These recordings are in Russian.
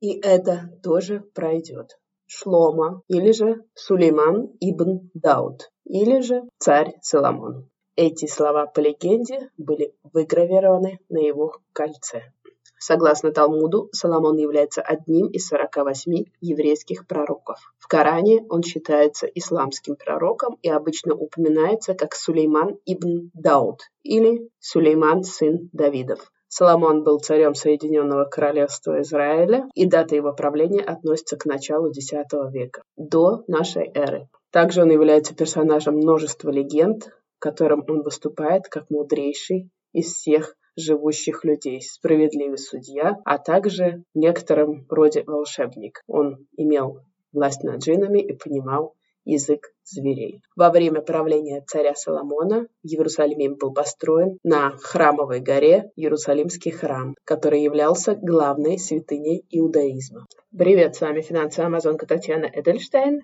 И это тоже пройдет. Шлома или же Сулейман ибн Дауд или же царь Соломон. Эти слова по легенде были выгравированы на его кольце. Согласно Талмуду, Соломон является одним из 48 еврейских пророков. В Коране он считается исламским пророком и обычно упоминается как Сулейман ибн Дауд или Сулейман сын Давидов. Соломон был царем Соединенного Королевства Израиля, и дата его правления относится к началу X века, до нашей эры. Также он является персонажем множества легенд, которым он выступает как мудрейший из всех живущих людей, справедливый судья, а также в некотором роде волшебник. Он имел власть над джинами и понимал язык зверей. Во время правления царя Соломона в Иерусалиме был построен на храмовой горе Иерусалимский храм, который являлся главной святыней иудаизма. Привет, с вами финансовая амазонка Татьяна Эдельштейн.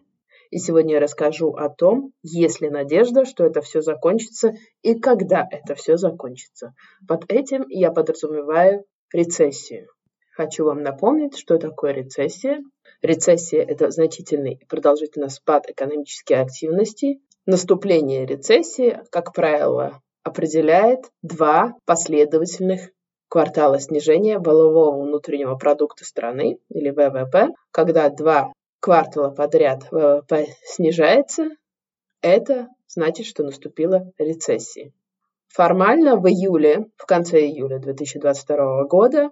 И сегодня я расскажу о том, есть ли надежда, что это все закончится и когда это все закончится. Под этим я подразумеваю рецессию. Хочу вам напомнить, что такое рецессия. Рецессия – это значительный и продолжительный спад экономической активности. Наступление рецессии, как правило, определяет два последовательных квартала снижения волового внутреннего продукта страны или ВВП, когда два квартала подряд ВВП снижается, это значит, что наступила рецессия. Формально в июле, в конце июля 2022 года,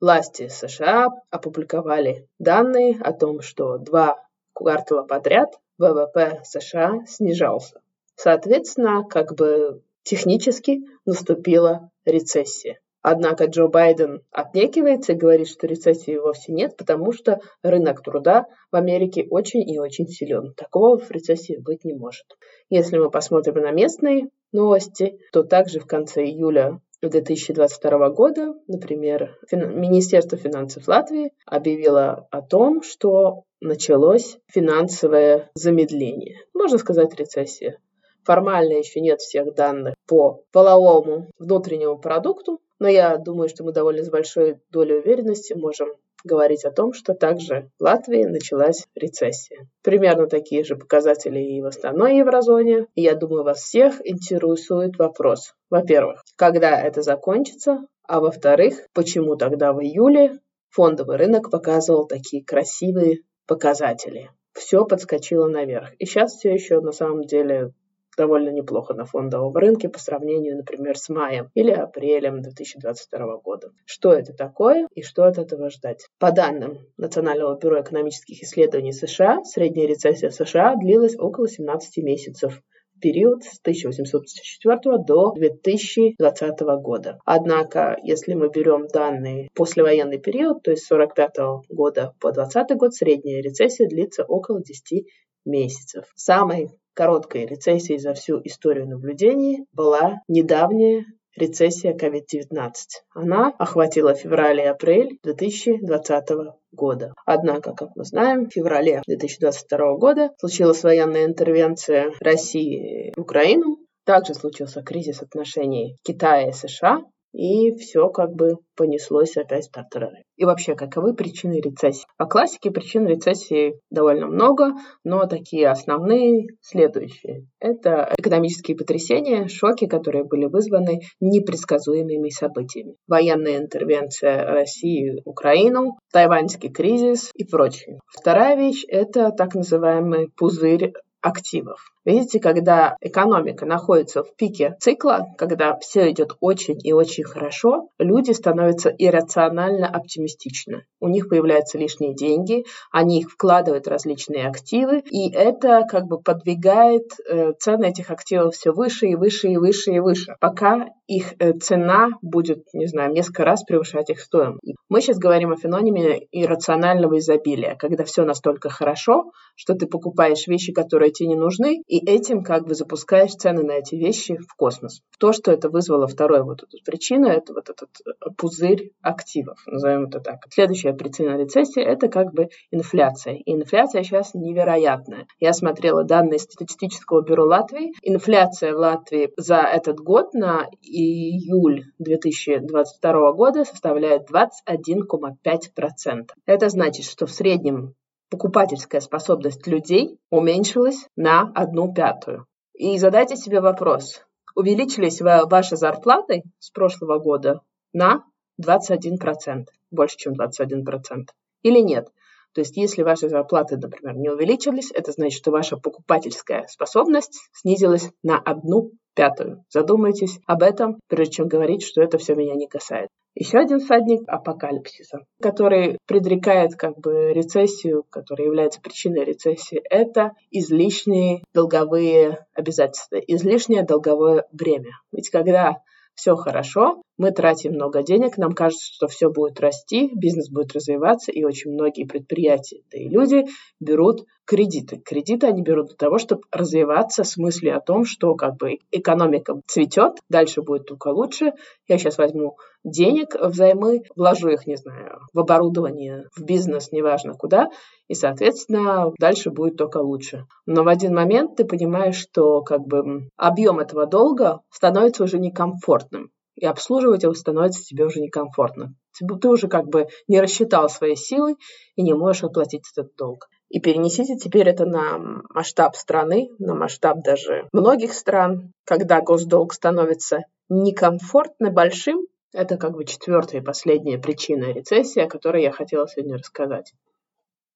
власти США опубликовали данные о том, что два квартала подряд ВВП США снижался. Соответственно, как бы технически наступила рецессия. Однако Джо Байден отнекивается и говорит, что рецессии вовсе нет, потому что рынок труда в Америке очень и очень силен. Такого в рецессии быть не может. Если мы посмотрим на местные новости, то также в конце июля 2022 года, например, Министерство финансов Латвии объявило о том, что началось финансовое замедление. Можно сказать, рецессия. Формально еще нет всех данных по половому внутреннему продукту, но я думаю, что мы довольно с большой долей уверенности можем говорить о том, что также в Латвии началась рецессия. Примерно такие же показатели и в основной еврозоне. И я думаю, вас всех интересует вопрос. Во-первых, когда это закончится? А во-вторых, почему тогда в июле фондовый рынок показывал такие красивые показатели? Все подскочило наверх. И сейчас все еще на самом деле довольно неплохо на фондовом рынке по сравнению, например, с маем или апрелем 2022 года. Что это такое и что от этого ждать? По данным Национального бюро экономических исследований США, средняя рецессия США длилась около 17 месяцев период с 1854 до 2020 года. Однако, если мы берем данные послевоенный период, то есть с 45 года по 20 год, средняя рецессия длится около 10 месяцев. Самой короткой рецессией за всю историю наблюдений была недавняя рецессия COVID-19. Она охватила февраль и апрель 2020 года. Однако, как мы знаем, в феврале 2022 года случилась военная интервенция России в Украину. Также случился кризис отношений Китая и США, и все как бы понеслось опять по тренду. И вообще, каковы причины рецессии? По классике причин рецессии довольно много, но такие основные следующие. Это экономические потрясения, шоки, которые были вызваны непредсказуемыми событиями. Военная интервенция России в Украину, тайваньский кризис и прочее. Вторая вещь – это так называемый пузырь активов. Видите, когда экономика находится в пике цикла, когда все идет очень и очень хорошо, люди становятся иррационально оптимистичны. У них появляются лишние деньги, они их вкладывают в различные активы, и это как бы подвигает э, цены этих активов все выше и выше и выше и выше, пока их э, цена будет, не знаю, несколько раз превышать их стоимость. Мы сейчас говорим о феномене иррационального изобилия, когда все настолько хорошо, что ты покупаешь вещи, которые тебе не нужны, И этим как бы запускаешь цены на эти вещи в космос. То, что это вызвало вторую вот эту причину, это вот этот э, пузырь активов, назовем это так. Следующая причина рецессии – это как бы инфляция. И инфляция сейчас невероятная. Я смотрела данные статистического бюро Латвии. Инфляция в Латвии за этот год на июль 2022 года составляет 21,5%. Это значит, что в среднем покупательская способность людей уменьшилась на одну пятую. И задайте себе вопрос, увеличились ваши зарплаты с прошлого года на 21%, больше, чем 21%, или нет? То есть если ваши зарплаты, например, не увеличились, это значит, что ваша покупательская способность снизилась на одну пятую. Задумайтесь об этом, прежде чем говорить, что это все меня не касается. Еще один всадник апокалипсиса, который предрекает как бы рецессию, которая является причиной рецессии, это излишние долговые обязательства, излишнее долговое бремя. Ведь когда все хорошо, мы тратим много денег, нам кажется, что все будет расти, бизнес будет развиваться, и очень многие предприятия, да и люди берут кредиты. Кредиты они берут для того, чтобы развиваться с мыслью о том, что как бы экономика цветет, дальше будет только лучше. Я сейчас возьму денег взаймы, вложу их, не знаю, в оборудование, в бизнес, неважно куда, и, соответственно, дальше будет только лучше. Но в один момент ты понимаешь, что как бы объем этого долга становится уже некомфортным и обслуживать его становится тебе уже некомфортно. Ты уже как бы не рассчитал свои силы и не можешь оплатить этот долг. И перенесите теперь это на масштаб страны, на масштаб даже многих стран, когда госдолг становится некомфортно большим, это как бы четвертая и последняя причина рецессии, о которой я хотела сегодня рассказать.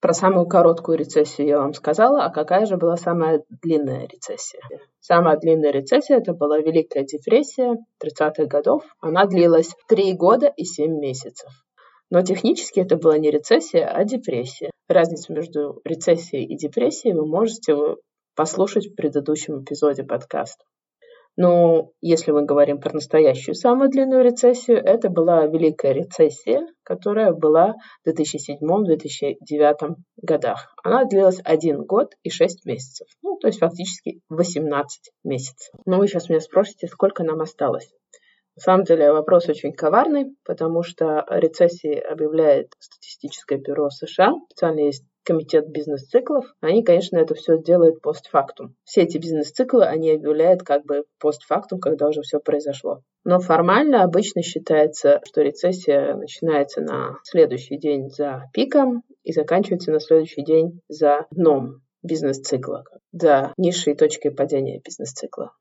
Про самую короткую рецессию я вам сказала, а какая же была самая длинная рецессия? Самая длинная рецессия это была Великая депрессия 30-х годов. Она длилась 3 года и 7 месяцев. Но технически это была не рецессия, а депрессия. Разницу между рецессией и депрессией вы можете послушать в предыдущем эпизоде подкаста. Но если мы говорим про настоящую самую длинную рецессию, это была Великая рецессия, которая была в 2007-2009 годах. Она длилась один год и шесть месяцев. Ну, то есть фактически 18 месяцев. Но вы сейчас меня спросите, сколько нам осталось. На самом деле вопрос очень коварный, потому что рецессии объявляет статистическое бюро США. Специально есть комитет бизнес-циклов, они, конечно, это все делают постфактум. Все эти бизнес-циклы они объявляют как бы постфактум, когда уже все произошло. Но формально обычно считается, что рецессия начинается на следующий день за пиком и заканчивается на следующий день за дном бизнес-цикла, за низшей точкой падения бизнес-цикла.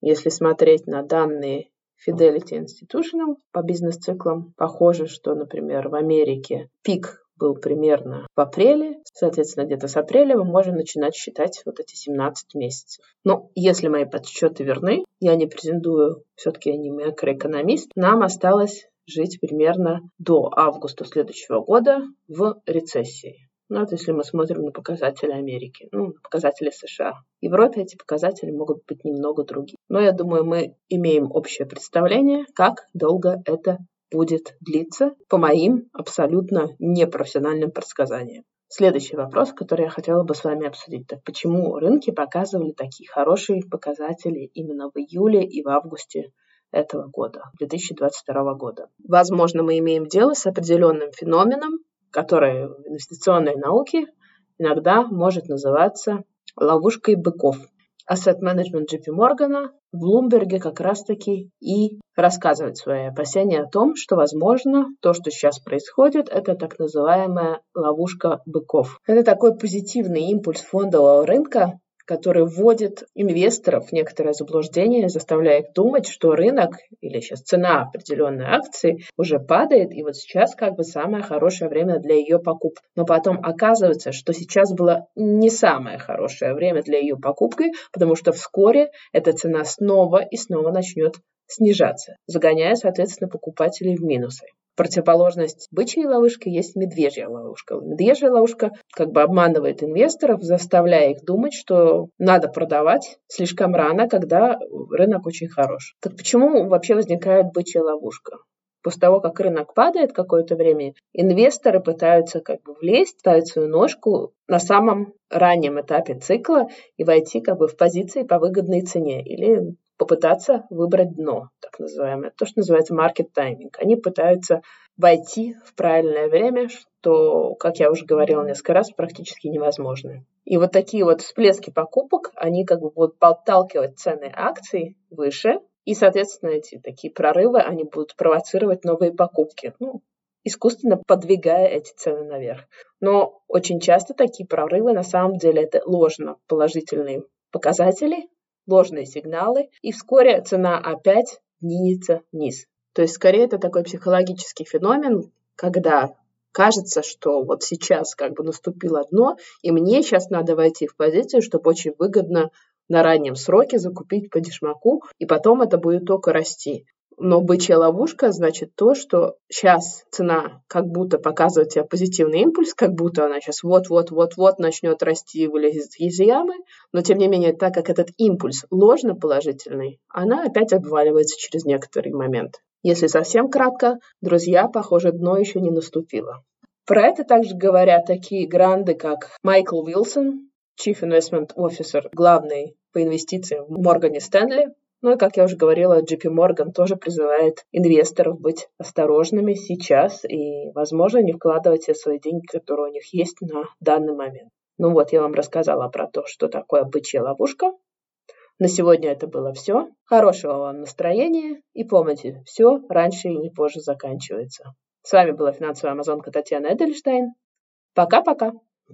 Если смотреть на данные Fidelity Institutional по бизнес-циклам, похоже, что, например, в Америке пик был примерно в апреле. Соответственно, где-то с апреля мы можем начинать считать вот эти 17 месяцев. Но если мои подсчеты верны, я не претендую, все-таки я не макроэкономист, нам осталось жить примерно до августа следующего года в рецессии. Ну, это если мы смотрим на показатели Америки, ну, показатели США. В Европе эти показатели могут быть немного другие. Но я думаю, мы имеем общее представление, как долго это будет длиться по моим абсолютно непрофессиональным предсказаниям. Следующий вопрос, который я хотела бы с вами обсудить. Так почему рынки показывали такие хорошие показатели именно в июле и в августе этого года, 2022 года? Возможно, мы имеем дело с определенным феноменом, который в инвестиционной науке иногда может называться ловушкой быков. Management JP Morgan в Блумберге как раз-таки и рассказывает свои опасения о том, что, возможно, то, что сейчас происходит, это так называемая ловушка быков. Это такой позитивный импульс фондового рынка, который вводит инвесторов в некоторое заблуждение, заставляя их думать, что рынок или сейчас цена определенной акции уже падает, и вот сейчас как бы самое хорошее время для ее покупки. Но потом оказывается, что сейчас было не самое хорошее время для ее покупки, потому что вскоре эта цена снова и снова начнет снижаться, загоняя, соответственно, покупателей в минусы противоположность бычьей ловушки есть медвежья ловушка. Медвежья ловушка как бы обманывает инвесторов, заставляя их думать, что надо продавать слишком рано, когда рынок очень хорош. Так почему вообще возникает бычья ловушка? После того, как рынок падает какое-то время, инвесторы пытаются как бы влезть, ставить свою ножку на самом раннем этапе цикла и войти как бы в позиции по выгодной цене или попытаться выбрать дно, так называемое, то, что называется market timing. Они пытаются войти в правильное время, что, как я уже говорила несколько раз, практически невозможно. И вот такие вот всплески покупок, они как бы будут подталкивать цены акций выше, и, соответственно, эти такие прорывы, они будут провоцировать новые покупки, ну, искусственно подвигая эти цены наверх. Но очень часто такие прорывы на самом деле это ложно положительные показатели, ложные сигналы, и вскоре цена опять двинется вниз. То есть, скорее, это такой психологический феномен, когда кажется, что вот сейчас как бы наступило дно, и мне сейчас надо войти в позицию, чтобы очень выгодно на раннем сроке закупить по дешмаку, и потом это будет только расти. Но бычья ловушка значит то, что сейчас цена как будто показывает тебе позитивный импульс, как будто она сейчас вот-вот-вот-вот начнет расти и вылезет из ямы, но тем не менее, так как этот импульс ложно положительный, она опять обваливается через некоторый момент. Если совсем кратко, друзья, похоже, дно еще не наступило. Про это также говорят такие гранды, как Майкл Уилсон, Chief Investment Officer, главный по инвестициям в Моргане Стэнли. Ну и, как я уже говорила, JP Morgan тоже призывает инвесторов быть осторожными сейчас и, возможно, не вкладывать все свои деньги, которые у них есть на данный момент. Ну вот, я вам рассказала про то, что такое бычья ловушка. На сегодня это было все. Хорошего вам настроения и помните, все раньше и позже заканчивается. С вами была финансовая амазонка Татьяна Эдельштейн. Пока-пока!